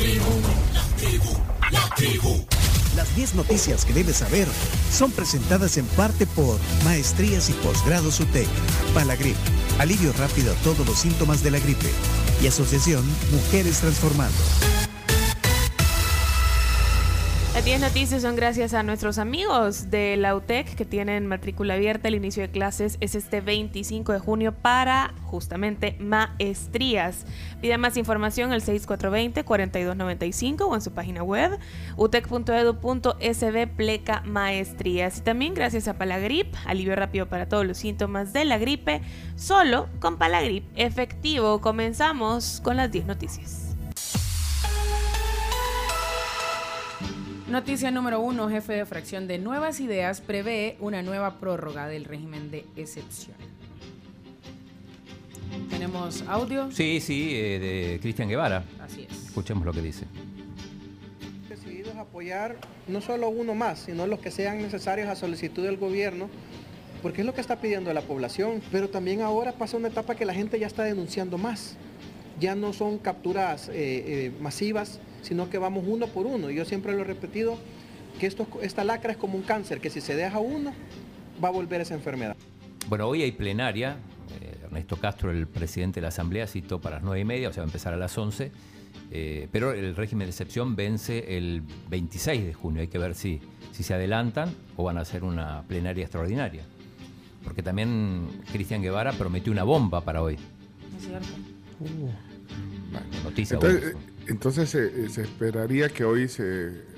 tribu, la tribu, la tribu. Las 10 noticias que debes saber son presentadas en parte por Maestrías y Posgrados UTEC, Palagrip, alivio rápido a todos los síntomas de la gripe y Asociación Mujeres Transformando. Las 10 noticias son gracias a nuestros amigos de la UTEC que tienen matrícula abierta. El inicio de clases es este 25 de junio para justamente maestrías. Pide más información al 6420-4295 o en su página web utec.edu.sb pleca maestrías. Y también gracias a Palagrip, alivio rápido para todos los síntomas de la gripe, solo con Palagrip efectivo. Comenzamos con las 10 noticias. Noticia número uno, jefe de fracción de Nuevas Ideas prevé una nueva prórroga del régimen de excepción. ¿Tenemos audio? Sí, sí, eh, de Cristian Guevara. Así es. Escuchemos lo que dice. Decididos a apoyar no solo uno más, sino los que sean necesarios a solicitud del gobierno, porque es lo que está pidiendo la población. Pero también ahora pasa una etapa que la gente ya está denunciando más. Ya no son capturas eh, eh, masivas, sino que vamos uno por uno. Yo siempre lo he repetido, que esto, esta lacra es como un cáncer, que si se deja uno, va a volver esa enfermedad. Bueno, hoy hay plenaria. Eh, Ernesto Castro, el presidente de la Asamblea, citó para las nueve y media, o sea, va a empezar a las 11. Eh, pero el régimen de excepción vence el 26 de junio. Hay que ver si, si se adelantan o van a hacer una plenaria extraordinaria. Porque también Cristian Guevara prometió una bomba para hoy. Es cierto. Noticia. Entonces, entonces eh, se esperaría que hoy se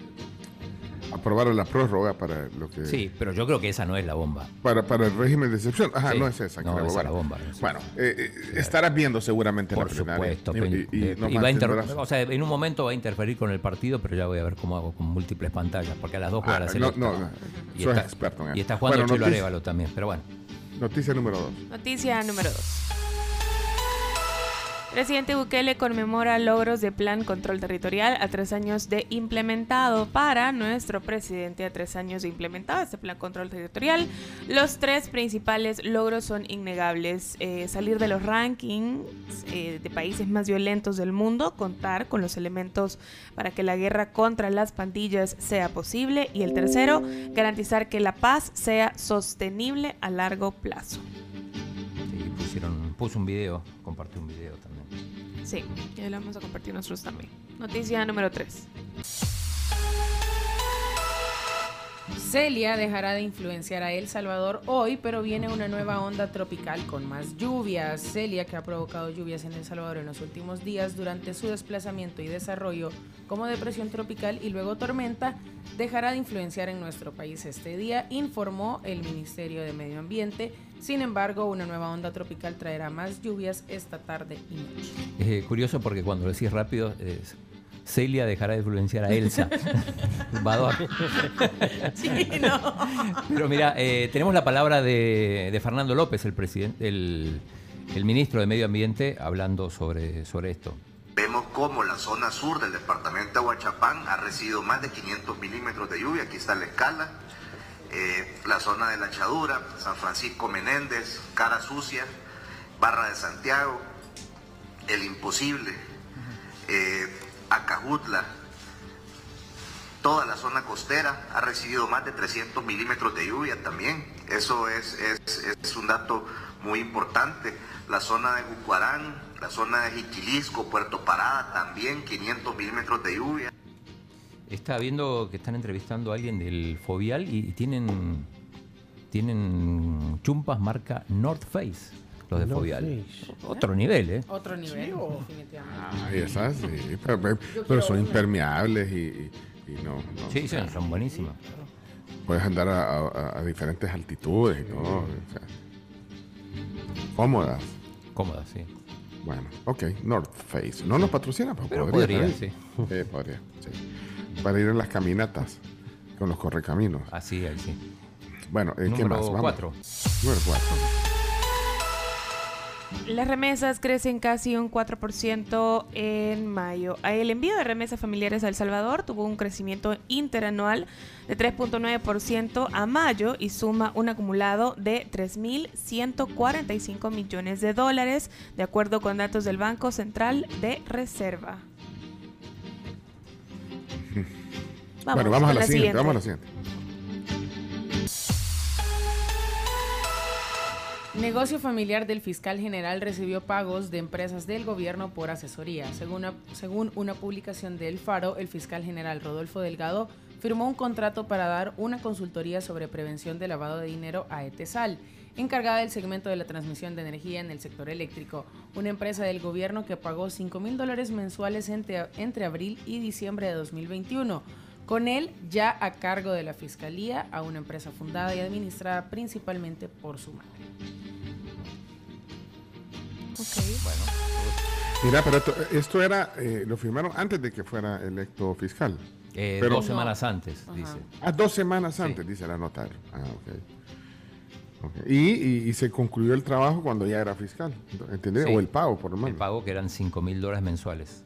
aprobara la prórroga para lo que Sí, pero yo creo que esa no es la bomba. para, para el régimen de excepción. Ajá, Sí. no es esa. No, la esa la bomba, no es Bueno, eh, eh, estarás viendo seguramente Por la plenaria. supuesto. Y, y- y Eh, nos y va a o sea, en un momento va a interferir con el partido, pero ya voy a ver cómo hago con múltiples pantallas, porque a las dos Ah, juega la no, selecta. no, no. Y, Sos está, experto en eso. y está jugando Bueno, Chelo Arevalo también, pero bueno. Noticia número dos. Noticia número 2. Presidente Bukele conmemora logros de Plan Control Territorial a tres años de implementado. Para nuestro presidente, a tres años de implementado este Plan Control Territorial, los tres principales logros son innegables. Eh, salir de los rankings eh, de países más violentos del mundo, contar con los elementos para que la guerra contra las pandillas sea posible. Y el tercero, garantizar que la paz sea sostenible a largo plazo. Sí, pusieron, puso un video, compartió un video también. Sí, ya lo vamos a compartir nosotros también. Noticia número 3. Celia dejará de influenciar a El Salvador hoy, pero viene una nueva onda tropical con más lluvias. Celia, que ha provocado lluvias en El Salvador en los últimos días durante su desplazamiento y desarrollo como depresión tropical y luego tormenta, dejará de influenciar en nuestro país este día, informó el Ministerio de Medio Ambiente. Sin embargo, una nueva onda tropical traerá más lluvias esta tarde y noche. Es eh, curioso porque cuando lo decís rápido, es, Celia dejará de influenciar a Elsa. Va a dos. Sí, no. Pero mira, eh, tenemos la palabra de, de Fernando López, el presidente, el, el ministro de Medio Ambiente, hablando sobre, sobre esto. Vemos cómo la zona sur del departamento de Huachapán ha recibido más de 500 milímetros de lluvia, aquí está la escala. Eh, la zona de La Chadura, San Francisco Menéndez, Cara Sucia, Barra de Santiago, El Imposible, eh, Acajutla, toda la zona costera ha recibido más de 300 milímetros de lluvia también. Eso es, es, es un dato muy importante. La zona de Jucuarán, la zona de Jiquilisco, Puerto Parada también 500 milímetros de lluvia. Está viendo que están entrevistando a alguien del Fovial y, tienen, tienen chumpas marca North Face, los de North Fovial. Face. Otro nivel, ¿eh? Otro nivel, definitivamente. Ahí esas, sí, pero, pero- pero son impermeables y, y- y no, no, Sí, sí, son buenísimas. puedes andar a, a- a diferentes altitudes y todo. o sea, cómodas. Cómodas, sí. Bueno, ok, North Face. No nos patrocina, pero, Pero podría. podría, ¿eh? sí. Sí, podría, sí. Para ir en las caminatas con los correcaminos. Así, ahí sí. Bueno, eh, ¿qué más? Vamos. cuatro. Número 4. Las remesas crecen casi un 4% en mayo. El envío de remesas familiares a El Salvador tuvo un crecimiento interanual de 3.9% a mayo y suma un acumulado de 3.145 millones de dólares, de acuerdo con datos del Banco Central de Reserva. Bueno, vamos a la, siguiente, vamos a la siguiente. Negocio familiar del fiscal general recibió pagos de empresas del gobierno por asesoría. Según una, según una publicación de El Faro, el fiscal general Rodolfo Delgado firmó un contrato para dar una consultoría sobre prevención de lavado de dinero a Etesal, encargada del segmento de la transmisión de energía en el sector eléctrico, una empresa del gobierno que pagó 5 mil dólares mensuales entre, entre abril y diciembre de 2021. Con él ya a cargo de la Fiscalía a una empresa fundada y administrada principalmente por su madre. Ok. Bueno, Mira, pero esto, esto era, eh, lo firmaron antes de que fuera electo fiscal. eh, Pero- dos semanas antes, dice. Ah, dos semanas antes, dice la notario. Ah, ok. Y, y- y se concluyó el trabajo cuando ya era fiscal, ¿entendés? Sí. O el pago, por lo menos. El pago que eran 5 mil dólares mensuales.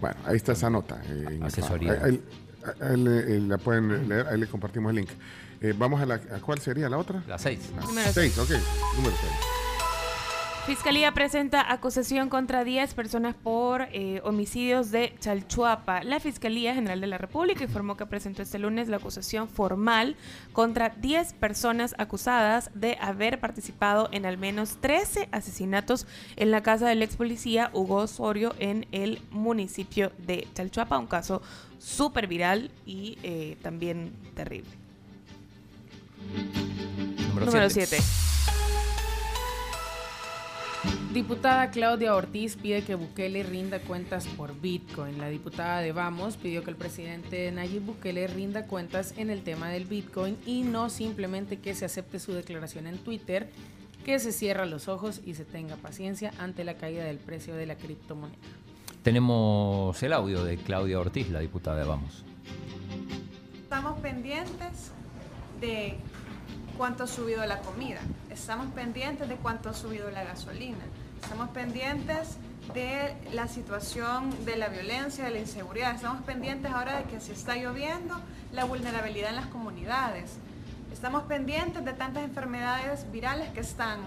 Bueno, ahí está esa nota. eh, el Asesoría. pago. Ahí, le- eh, la pueden leer, ahí le compartimos el link. Eh, vamos a la, ¿a cuál sería la otra? Las 6. Ah, Número seis, ok. Número seis. Fiscalía presenta acusación contra 10 personas por eh, homicidios de Chalchuapa. La Fiscalía General de la República informó que presentó este lunes la acusación formal contra 10 personas acusadas de haber participado en al menos 13 asesinatos en la casa del ex policía Hugo Osorio en el municipio de Chalchuapa. Un caso súper viral y eh, también terrible. Número Número 7. 7. Diputada Claudia Ortiz pide que Bukele rinda cuentas por Bitcoin. La diputada de Vamos pidió que el presidente Nayib Bukele rinda cuentas en el tema del Bitcoin y no simplemente que se acepte su declaración en Twitter, que se cierra los ojos y se tenga paciencia ante la caída del precio de la criptomoneda. Tenemos el audio de Claudia Ortiz, la diputada de Vamos. Estamos pendientes de cuánto ha subido la comida, estamos pendientes de cuánto ha subido la gasolina, estamos pendientes de la situación de la violencia, de la inseguridad, estamos pendientes ahora de que si está lloviendo, la vulnerabilidad en las comunidades, estamos pendientes de tantas enfermedades virales que están.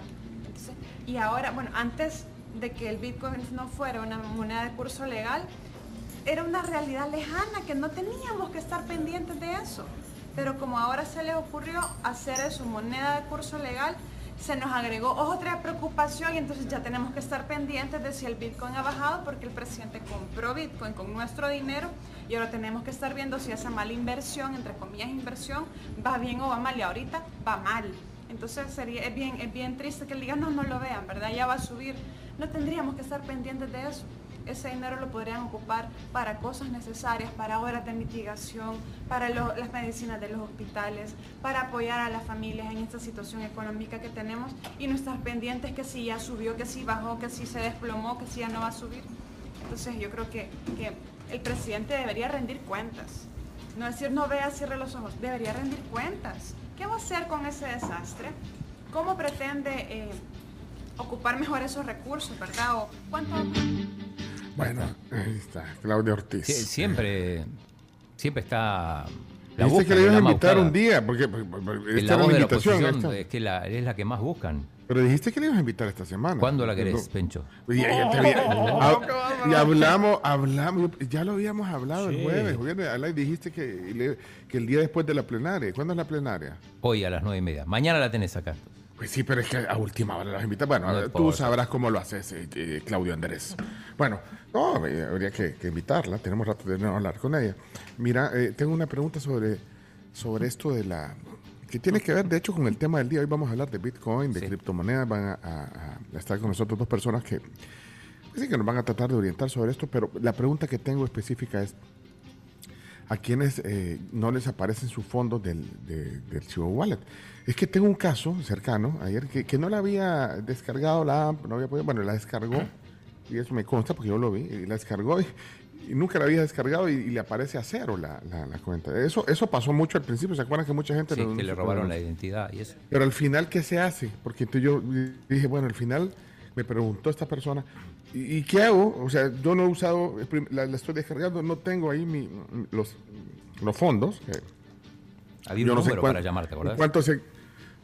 Entonces, y ahora, bueno, antes de que el Bitcoin no fuera una moneda de curso legal, era una realidad lejana que no teníamos que estar pendientes de eso. Pero como ahora se les ocurrió hacer eso moneda de curso legal, se nos agregó otra preocupación y entonces ya tenemos que estar pendientes de si el Bitcoin ha bajado porque el presidente compró Bitcoin con nuestro dinero y ahora tenemos que estar viendo si esa mala inversión, entre comillas inversión, va bien o va mal y ahorita va mal. Entonces sería, es, bien, es bien triste que el día no, no lo vean, ¿verdad? Ya va a subir. No tendríamos que estar pendientes de eso ese dinero lo podrían ocupar para cosas necesarias, para horas de mitigación, para las medicinas de los hospitales, para apoyar a las familias en esta situación económica que tenemos y no estar pendientes que si ya subió, que si bajó, que si se desplomó, que si ya no va a subir. Entonces yo creo que, que el presidente debería rendir cuentas. No decir no vea, cierre los ojos, debería rendir cuentas. ¿Qué va a hacer con ese desastre? ¿Cómo pretende eh, ocupar mejor esos recursos, verdad? ¿O cuánto Bueno, ahí está, Claudia Ortiz. Sie- siempre, siempre está. La Dijiste que le ibas a invitar buscada. un día, porque, porque- porque Que esta la era voz la de la invitación. ahí oposición está. es que la, es la que más buscan. Pero dijiste que le ibas a invitar esta semana. ¿Cuándo la querés, No. Pencho? Y, hab- y hablamos, hablamos, ya lo habíamos hablado el jueves, jueves, dijiste que, que el día después de la plenaria. ¿Cuándo es la plenaria? Hoy a las nueve y media. Mañana la tenés acá. Pues sí, pero es que a última hora las invitas. Bueno, No ver, tú sabrás cómo lo haces, eh, eh, Claudio Andrés. Bueno, no, eh, habría que, que invitarla. Tenemos rato de no hablar con ella. Mira, eh, tengo una pregunta sobre, sobre esto de la... que tiene que ver, de hecho, con el tema del día. Hoy vamos a hablar de Bitcoin, de Sí. criptomonedas. Van a, a- a estar con nosotros dos personas que, sí que nos van a tratar de orientar sobre esto, pero la pregunta que tengo específica es, a quienes eh, no les aparecen sus fondos del, de- del Wallet. Es que tengo un caso cercano ayer que, que no la había descargado la app, no había podido, bueno, la descargó y eso me consta porque yo lo vi, y la descargó y, y nunca la había descargado y, y le aparece a cero la, la- la cuenta. Eso, eso pasó mucho al principio, ¿se acuerdan que mucha gente... Sí, lo que le robaron la identidad y eso. Pero al final, ¿qué se hace? Porque entonces yo dije, bueno, al final me preguntó esta persona, ¿y, y qué hago? O sea, yo no he usado, la, la estoy descargando, no tengo ahí mi, los, los fondos. que Había yo un no sé número cuán- para llamarte, ¿verdad? ¿Cuánto se,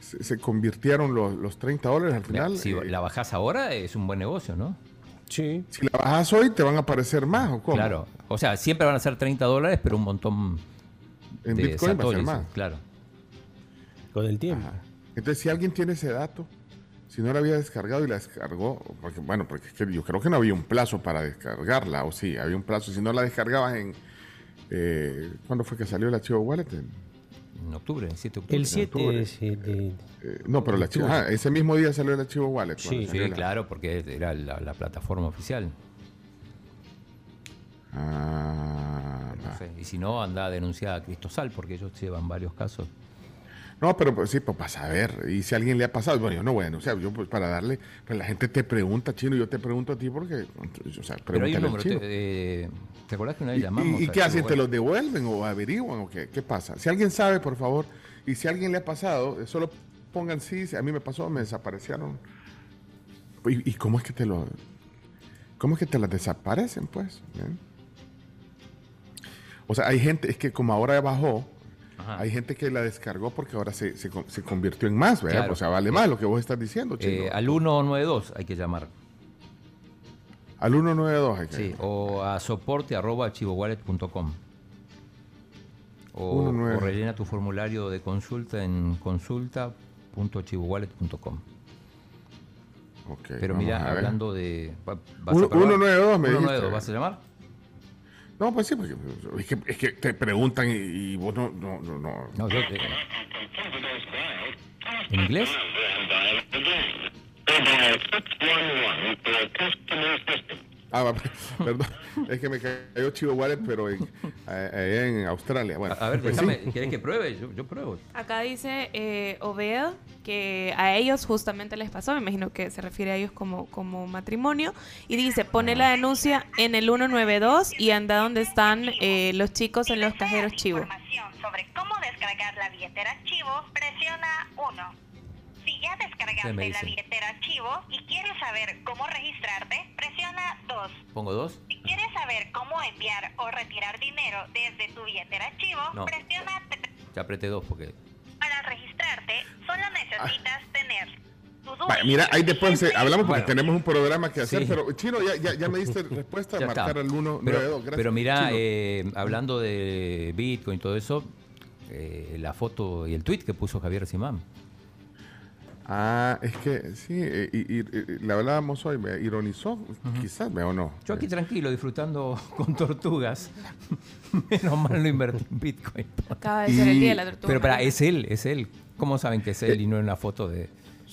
se, se convirtieron los, los 30 dólares al final? Si Eh, la bajás ahora es un buen negocio, ¿no? Sí. si la bajas hoy, ¿te van a aparecer más o cómo? Claro. O sea, siempre van a ser 30 dólares, pero un montón En de Bitcoin va a ser más. Claro. Con el tiempo. Ajá. Entonces, si alguien tiene ese dato, si no la había descargado y la descargó, porque bueno, porque es que yo creo que no había un plazo para descargarla, o sí, había un plazo. Si no la descargabas en. Eh, ¿Cuándo fue que salió el archivo wallet? En- octubre, el 7 de octubre. El 7 octubre. el de- eh, no, pero el archivo. ah, ese mismo día salió el archivo wallet. Sí, Sí, la- claro, porque era la, la plataforma oficial. Ah, No va. sé, Y si no, anda a denunciar a Cristosal, porque ellos llevan varios casos. No, pero pues, sí, pues para saber. Y si a alguien le ha pasado, bueno, yo no voy a denunciar, yo pues para darle, pues la gente te pregunta, chino, yo te pregunto a ti porque, o sea, pregúntale un al número. chino. Te, eh, ¿te acordás que una ¿Y, vez llamamos? y- qué hacen? ¿Te los devuelven o averiguan o qué? ¿Qué pasa? Si alguien sabe, por favor, y si a alguien le ha pasado, eh, solo pongan sí, si a mí me pasó, me desaparecieron. ¿Y, y cómo es que te lo... ¿Cómo es que te las desaparecen, pues? ¿Ven? O sea, hay gente, es que como ahora bajó, Ajá. hay gente que la descargó porque ahora se, se, se convirtió en más, ¿verdad? Claro. O sea, vale más lo que vos estás diciendo, chino. Eh, al 192 hay que llamar. Al 192 hay que... Sí, o a soporte arroba archivowallet.com. O, 19. o rellena tu formulario de consulta en consulta.archivowallet.com. Ok, Pero mira, hablando de. va- ¿vas Uno- a probar? 192 me 192, dijiste. ¿vas a llamar? No, pues sí, porque es que, es que te preguntan y, y vos no... no, no, no. No, yo. eh, ¿En inglés? Ah, perdón, es que me cayó Chivo Wallet, pero en, en Australia. Bueno, A, a ver, pues déjame, sí. ¿querés que pruebe? Yo, yo pruebo. Acá dice eh, Obed que a ellos justamente les pasó, me imagino que se refiere a ellos como, como matrimonio, y dice, pone la denuncia en el 192 y anda donde están eh, los chicos en los cajeros chivo. Información sobre cómo descargar la billetera Chivo, presiona 1. Ya descargaste la billetera Chivo y quieres saber cómo registrarte, presiona 2. ¿Pongo dos? Si quieres saber cómo enviar o retirar dinero desde tu billetera Chivo, No. presiona 3. Ya apreté dos porque. Para registrarte, solo necesitas tener tu Ah. Vaya, mira, ahí después eh, hablamos porque Bueno. tenemos un programa que hacer, Sí. pero Chino, ya, ya, ya me diste respuesta, Ya está. marcar al 192. Pero, Gracias. pero mira, eh, hablando de Bitcoin y todo eso, eh, la foto y el tweet que puso Javier Simán. Ah, es que sí, eh, y, y- y- le hablábamos hoy, me ironizó, quizás, ¿ve o no? Yo aquí tranquilo, disfrutando con tortugas. Menos mal no invertí en Bitcoin. Acaba de ser el día de la tortuga. Pero para, es él, es él. ¿Cómo saben que es él y no en la foto de...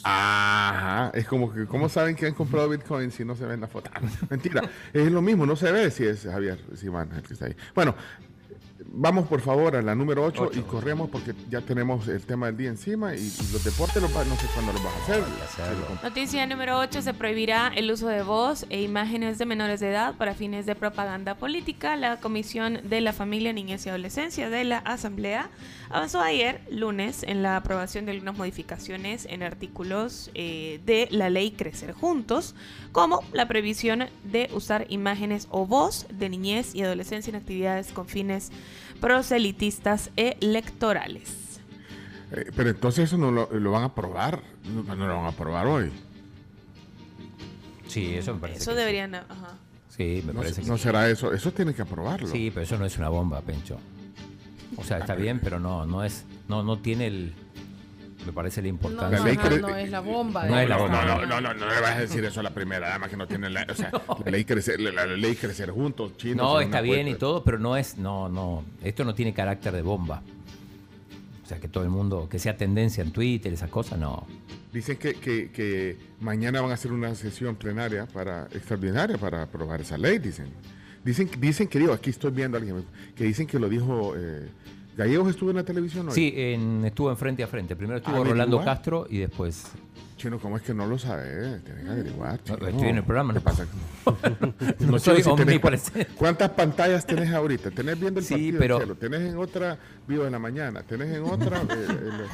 Ajá, es como que, ¿cómo saben que han comprado Bitcoin si no se ve en la foto? Ah, mentira, es lo mismo, no se ve si es Javier Simán el que está ahí. Bueno, vamos por favor a la número 8 y corremos porque ya tenemos el tema del día encima y, y los deportes los va- no sé cuándo los vas a hacer. Noticia número 8. Se prohibirá el uso de voz e imágenes de menores de edad para fines de propaganda política. La Comisión de la Familia, Niñez y Adolescencia de la Asamblea avanzó ayer, lunes, en la aprobación de algunas modificaciones en artículos eh, de la ley Crecer Juntos, como la prohibición de usar imágenes o voz de niñez y adolescencia en actividades con fines proselitistas electorales. Eh, pero entonces eso no lo, lo van a aprobar, no, no lo van a aprobar hoy. Sí, eso me parece Eso que deberían... Ajá. Sí, Sí, me No, parece que no sí. será eso, eso tiene que aprobarlo. Sí, pero eso no es una bomba, Pencho. O sea, está bien, pero no, no es, no, no tiene el, me parece la No, importancia. no, no, cre- no es la bomba. No es la No, bomba, no, no, no, no, no le vas a decir eso a la primera dama que no tiene la, o sea, la ley crecer, la, la ley crecer juntos, chinos. No, está bien y todo, pero no es, no, no, esto no tiene carácter de bomba. O sea, que todo el mundo, que sea tendencia en Twitter, esas cosas, no. Dicen que, que, que mañana van a hacer una sesión plenaria para extraordinaria para aprobar esa ley, dicen. Dicen, dicen que digo, aquí estoy viendo a alguien que dicen que lo dijo eh, Gallegos estuvo en la televisión hoy. Sí, en, estuvo en frente a frente. Primero estuvo Averigua. Rolando Castro y después. Chino, ¿cómo es que no lo sabe? Tienes que averiguar. No, estoy en el programa, ¿Qué no. pasa? No soy si omnipresente. ¿Cuántas pantallas tenés ahorita? ¿Tenés viendo el Sí, partido pero- cielo? ¿Tenés en otra vivo de la mañana? ¿Tenés en otra? eh,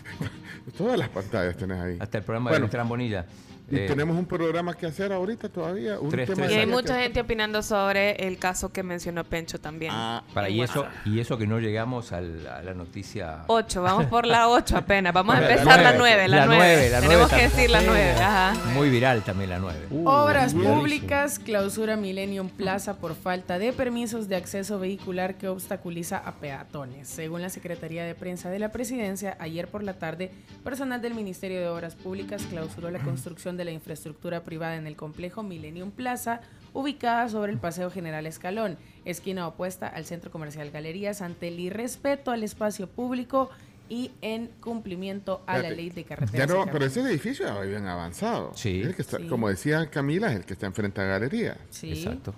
todas las pantallas tenés ahí. Hasta el programa Bueno. de Beltrán Bonilla. Y Eh, tenemos un programa que hacer ahorita todavía. Un Tres, tema tres. Y hay mucha que- gente opinando sobre el caso que mencionó Pencho también. Ah, Para, y, eso, y eso que no llegamos al- a la noticia. 8, vamos por la 8 apenas. Vamos a empezar la nueve. 9, la La 9. nueve, la Tenemos nueve que decir la también. 9, ajá. Muy viral también la 9. Uh, Obras públicas clausura Millennium Plaza por falta de permisos de acceso vehicular que obstaculiza a peatones. Según la Secretaría de Prensa de la Presidencia, ayer por la tarde, personal del Ministerio de Obras Públicas clausuró la construcción de la infraestructura privada en el complejo Millennium Plaza, ubicada sobre el Paseo General Escalón, esquina opuesta al Centro Comercial Galerías, ante el irrespeto al espacio público y en cumplimiento a la ley de carreteras. no, pero ese edificio ya va bien avanzado. Sí. Es el que está- Sí. Como decía Camila, es el que está enfrente a la galería. Sí. Exacto.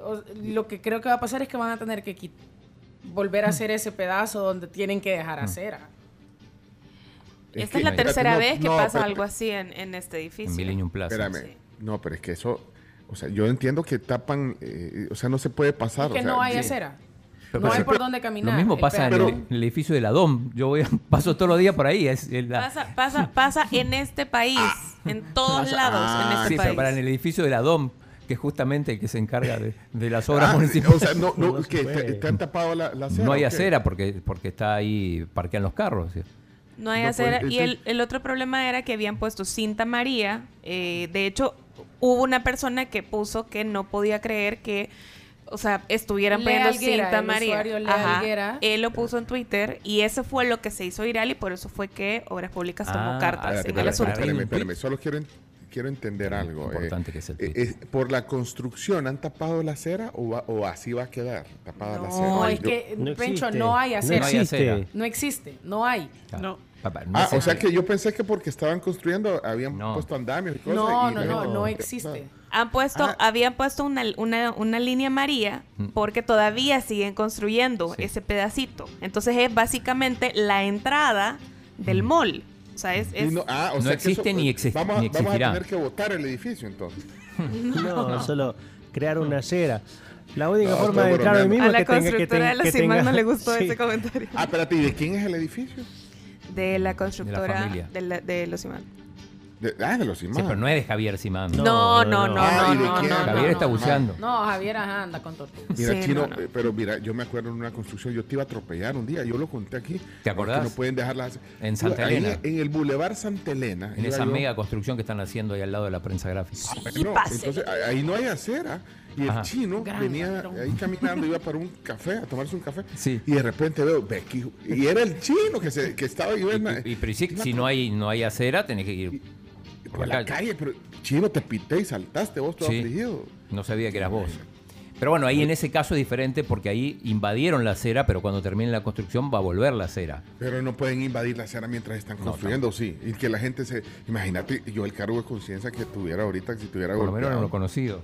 O- Lo que creo que va a pasar es que van a tener que volver a hacer ese pedazo donde tienen que dejar acera. Esta que- es la tercera no, vez que no, pasa espérate. algo así en, en este edificio. En Millennium Plaza. Espérame. Sí. No, pero es que eso, o sea, yo entiendo que tapan, eh, o sea, no se puede pasar. Es que o sea, no hay sí. acera. Pero- no hay pero- por dónde caminar. Lo mismo pasa en el, en el edificio de la DOM. Yo voy, paso todos los días por ahí. Es el- la- Pasa, pasa, pasa en este país, en todos lados ah, en este sí, pero país. para en el edificio de la DOM, que es justamente el que se encarga de, de las obras Ah, municipales. o sea, no, no, No que te, te han tapado la, la acera. no hay acera porque, porque está ahí, parquean los carros. ¿sí? No hay No, acera. y el, el otro problema era que habían puesto cinta María. eh, de hecho, hubo una persona que puso que no podía creer que, o sea, estuvieran Lea poniendo Alguera, cinta el María. Ajá. Él lo puso en Twitter y eso fue lo que se hizo viral y por eso fue que Obras Públicas tomó Ah, cartas en el asunto. Espérame, espérame, solo quiero, en- quiero entender algo. eh. Importante que es el Eh, eh, ¿Por la construcción han tapado la acera o, va- o así va a quedar tapada la acera? No, es Yo- que, No Pencho, existe. no hay No acera. No hay acera. existe. No existe, no hay. Claro. Papá, no Ah, o sea que yo pensé que porque estaban construyendo habían No. puesto andamios y cosas. No, y no, no, gente- no existe. Han puesto, Ah. habían puesto una, una, una línea María porque todavía siguen construyendo Mm. Sí. ese pedacito. Entonces es básicamente la entrada del mall. O sea, es, es- no, ah, o No sea que existe eso- ni exi- vamos, a- ni vamos a tener que votar el edificio entonces. No, solo crear una acera. La única No, forma de bromeando. mismo a es la que tenga que, de la que tenga... no le gustó Sí. ese comentario. Ah, espérate, ¿y de quién es el edificio? De la constructora de, la- de los Simán. De, ah, de los Sí, imanes. pero no es de Javier Simán. No, No, no, no, no, no. Ah, no, ¿y de no, no, Javier no, está no. buceando. No, Javier ajá, anda con tortuga. Mira, Sí, Chino, no, no. eh, pero mira, yo me acuerdo en una construcción, yo te iba a atropellar un día, yo lo conté aquí. ¿Te acordás? No pueden dejarlas. En Santa Ahí, Elena. en el Boulevard Santa Elena. En esa yo- mega construcción que están haciendo ahí al lado de la prensa gráfica. Bueno, pase. entonces a- ahí no hay acera. Y el Ajá. chino Gran venía ladrón. ahí caminando, iba para un café, a tomarse un café. Sí. Y de repente veo, Becky, y era el chino que, se, que estaba ahí. Y, y- pero si, si no hay no hay acera, tenés que ir por la calle, pero chino te pité y saltaste vos todo Sí. afligido. No sabía que eras vos. Pero bueno, ahí en ese caso es diferente porque ahí invadieron la acera, pero cuando termine la construcción va a volver la acera. Pero no pueden invadir la acera mientras están construyendo, sí. Y que la gente se. Imagínate, yo el cargo de conciencia que tuviera ahorita, si tuviera Por lo menos no lo conocido.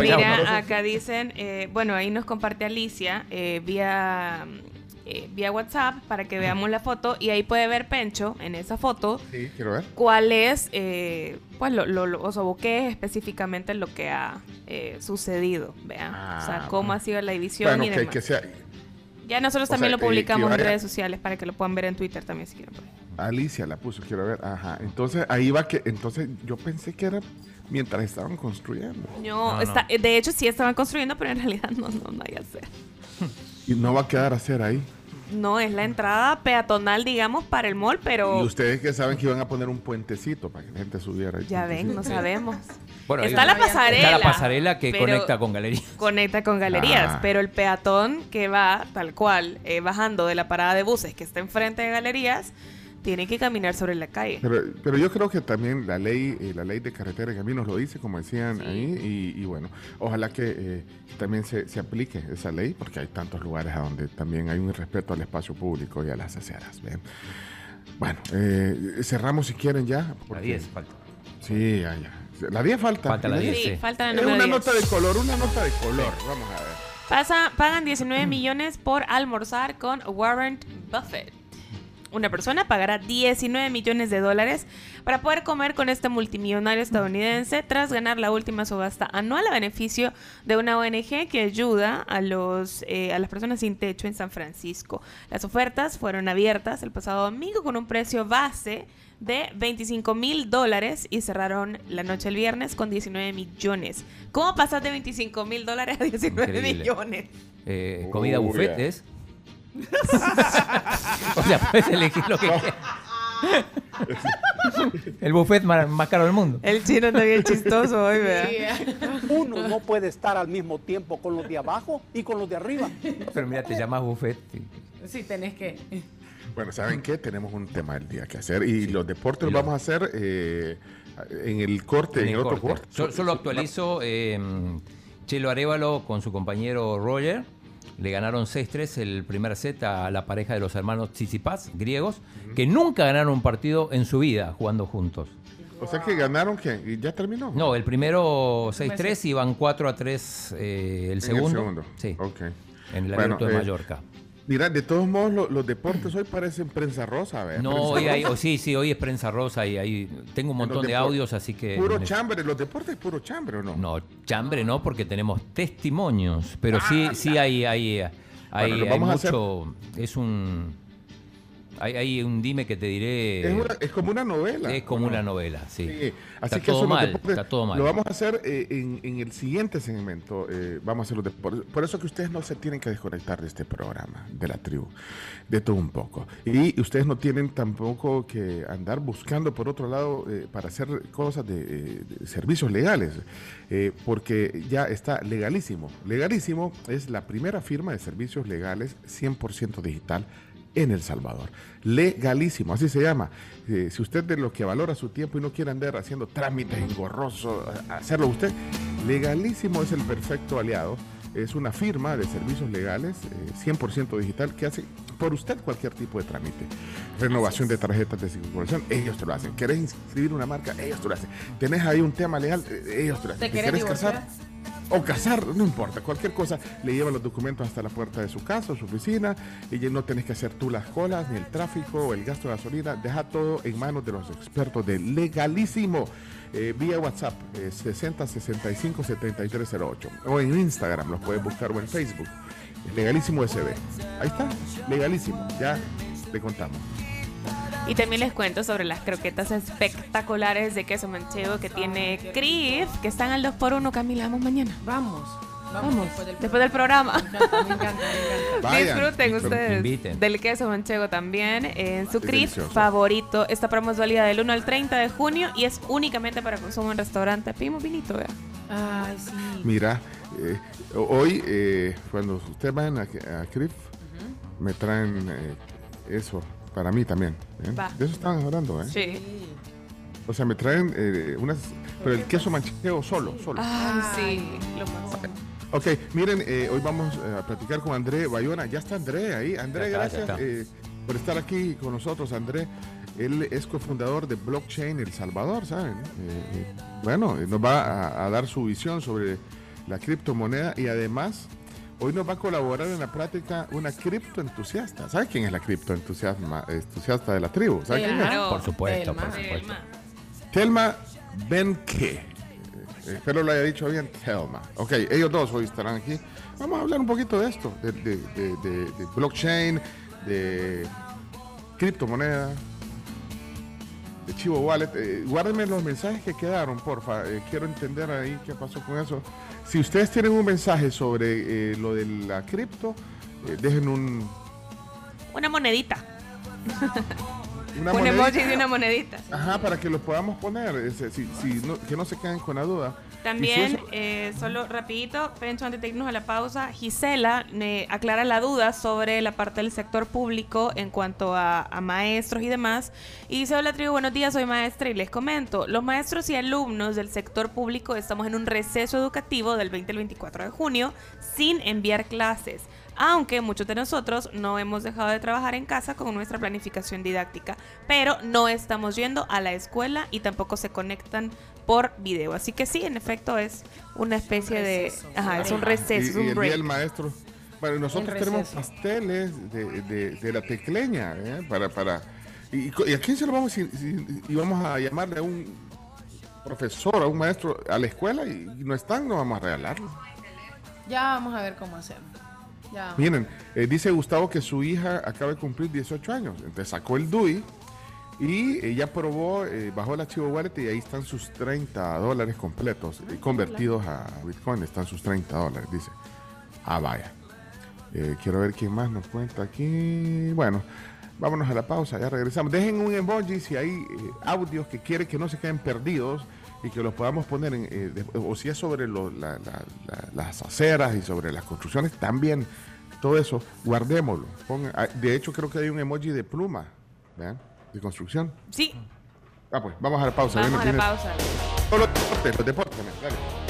Mira, acá dicen, eh, bueno, ahí nos comparte Alicia eh, vía, eh, vía WhatsApp para que veamos la foto y ahí puede ver Pencho en esa foto Sí, quiero ver. cuál es, eh, pues, lo, lo, lo- o sea, qué es específicamente lo que ha eh, sucedido, vean, o sea, Ah, cómo ha sido la edición Bueno, y que, demás. que sea. Ya nosotros o también sea, lo publicamos en redes sociales para que lo puedan ver en Twitter también si quieren. pues. Alicia la puso, quiero ver. Ajá. Entonces ahí va que. Entonces yo pensé que era mientras estaban construyendo. No, No, está- no. de hecho sí estaban construyendo, pero en realidad no, no, no hay hacer. Y no va a quedar acera ahí. No, es la entrada peatonal, digamos, para el mall, pero Y ustedes que saben que iban a poner un puentecito para que la gente subiera ahí. ya ven, no sabemos. Bueno, está la pasarela. Está la pasarela que conecta con galería. Conecta con galerías, Ah. pero el peatón que va tal cual eh, bajando de la parada de buses que está enfrente de galerías tiene que caminar sobre la calle. Pero, pero yo creo que también la ley eh, la ley de carretera y caminos lo dice, como decían Sí. ahí, y, y bueno, ojalá que eh, también se, se aplique esa ley, porque hay tantos lugares a donde también hay un respeto al espacio público y a las aceras. ¿ven? Bueno, eh, cerramos si quieren ya. La porque- 10 falta. Sí, ya, ya. La 10 falta. Falta la ¿Y 10, Sí, sí. falta la Es número una 10. nota de color, una nota de color. Vamos a ver. Pasa, pagan 19 millones por almorzar con Warren Buffett. Una persona pagará 19 millones de dólares para poder comer con este multimillonario estadounidense tras ganar la última subasta anual a beneficio de una ONG que ayuda a, los, eh, a las personas sin techo en San Francisco. Las ofertas fueron abiertas el pasado domingo con un precio base de 25 mil dólares y cerraron la noche el viernes con 19 millones. ¿Cómo pasas de 25 mil dólares a 19 Increíble. millones? Eh, comida buffet es. o sea, puedes elegir lo que quieras. El buffet más, más caro del mundo. El chino está bien chistoso hoy, ¿verdad? Uno no puede estar al mismo tiempo con los de abajo y con los de arriba. Pero mira, te llamas buffet. Sí, tenés que. Bueno, ¿saben qué? Tenemos un tema del día que hacer y los deportes los vamos a hacer eh, en el corte, en, En el el otro corte. corte. Sol- Solo actualizo, eh, Chelo Arevalo con su compañero Roger le ganaron 6-3 el primer set a la pareja de los hermanos Tsitsipas, griegos, que nunca ganaron un partido en su vida jugando juntos. O sea que ganaron, ¿qué? ¿Y ya terminó? No, el primero 6-3 y van 4-3 eh, el En segundo. el segundo. Sí, Ok. en el Bueno, abierto de eh, Mallorca. Mira, de todos modos, lo- los deportes hoy parecen prensa rosa, ¿verdad? No, Prensa hoy hay, oh, sí, sí, hoy es prensa rosa y ahí tengo un montón de audios, así que... Puro chambre, los deportes puro chambre, ¿o no? No, chambre no, porque tenemos testimonios, pero sí, sí hay, hay, hay, Ah, Bueno, hay vamos a hacer. mucho, es un, hay, hay un dime que te diré, Es, una- es como una novela. es como una novela, sí. Sí, así está que todo eso mal, deportes está todo mal. Lo vamos a hacer eh, en, en el siguiente segmento. eh, vamos a hacer los deportes. Por eso que ustedes no se tienen que desconectar de este programa, de la tribu, de todo un poco. Y ustedes no tienen tampoco que andar buscando por otro lado eh, para hacer cosas de, de servicios legales, porque ya está legalísimo. Legalísimo es la primera firma de servicios legales 100% digital en El Salvador. Legalísimo, así se llama. Eh, si usted de lo que valora su tiempo y no quiere andar haciendo trámites engorrosos, a- hacerlo usted, legalísimo es el perfecto aliado. Es una firma de servicios legales eh, 100% digital que hace por usted cualquier tipo de trámite. Renovación de tarjetas de circulación, ellos te lo hacen. ¿Querés inscribir una marca? Ellos te lo hacen. ¿Tenés ahí un tema legal? Eh, Ellos te lo hacen. ¿Te querés casar? O casar, no importa, cualquier cosa, le llevan los documentos hasta la puerta de su casa o su oficina y no tenés que hacer tú las colas, ni el tráfico o el gasto de gasolina, deja todo en manos de los expertos de Legalísimo. Eh, vía WhatsApp eh, 60 65 7308 o en Instagram los puedes buscar o en Facebook. Legalísimo SB ahí está, Legalísimo ya le contamos Y también les cuento sobre las croquetas espectaculares de queso manchego que tiene Crif, que están al 2x1. Camila, vamos mañana. Vamos. Vamos, después del después del programa. Me encanta, me encanta, me encanta. Vayan. Disfruten ustedes inviten. del queso manchego también en su CRIF favorito. Esta promo es válida del 1 al 30 de junio y es únicamente para consumo en restaurante. Pedimos vinito, vea. Ay, sí. Mira, eh, hoy eh, cuando ustedes van a, a CRIF, me traen eh, eso para mí también. ¿eh? De eso estaban hablando, ¿eh? Sí. O sea, me traen eh, unas... Pero el queso manchego solo, solo. Ay, sí. Lo más. Ok, miren, eh, hoy vamos a platicar con André Bayona. Ya está André ahí. André, Ya está, ya gracias está. eh, por estar aquí con nosotros, André. Él es cofundador de Blockchain El Salvador, ¿saben? Eh, eh, bueno, eh, nos va a, a dar su visión sobre la criptomoneda y además hoy nos va a colaborar en la práctica una criptoentusiasta. ¿Sabe quién es la criptoentusiasta entusiasta de la tribu? ¿Sabe quién es? Por supuesto, Telma. por supuesto. Telma. Benke. Eh, Espero lo haya dicho bien, Telma. Ok, ellos dos hoy estarán aquí. Vamos a hablar un poquito de esto, de, de- de- de- de blockchain, de criptomoneda, de Chivo Wallet. Eh, guárdenme los mensajes que quedaron, porfa. Eh, quiero entender ahí qué pasó con eso. Si ustedes tienen un mensaje sobre eh, lo de la cripto, eh, dejen un, Una monedita. una Un monedita. emoji de una monedita. Ajá, para que lo podamos poner, ese, si, si no- que no se queden con la duda. También, eh, solo rapidito, Pencho, antes de irnos a la pausa, Gisela me aclara la duda sobre la parte del sector público en cuanto a, a maestros y demás. Y dice, hola tribu, buenos días, soy maestra y les comento, los maestros y alumnos del sector público estamos en un receso educativo del 20 al 24 de junio sin enviar clases. Aunque muchos de nosotros no hemos dejado de trabajar en casa con nuestra planificación didáctica, pero no estamos yendo a la escuela y tampoco se conectan por video. Así que sí, en efecto es una especie de... receso. Ajá, es un y, receso, es y un el día del break. maestro, Bueno, nosotros En tenemos pasteles de, de- de la tecleña, ¿eh? Para, para, y, y a quién se lo vamos a, si- y vamos a llamarle a un profesor, a un maestro a la escuela y, y no están, no vamos a regalarlo. Ya vamos a ver cómo hacemos. Ya. Miren, eh, dice Gustavo que su hija acaba de cumplir 18 años, entonces sacó el DUI y ella probó, eh, bajó el archivo wallet y ahí están sus 30 dólares completos, eh, convertidos a Bitcoin, están sus 30 dólares, dice. Ah, vaya. Eh, quiero ver quién más nos cuenta aquí. Bueno, vámonos a la pausa, ya regresamos. Dejen un emoji si hay audios que quieren que no se queden perdidos y que los podamos poner, en, eh, de- o si es sobre lo- la- la- la- las aceras y sobre las construcciones, también todo eso, guardémoslo. Ah, de hecho, creo que hay un emoji de pluma, ¿vean? De construcción. Sí, Ah, pues, vamos a la pausa. vamos a la pausa. Los deportes, los deportes, dale.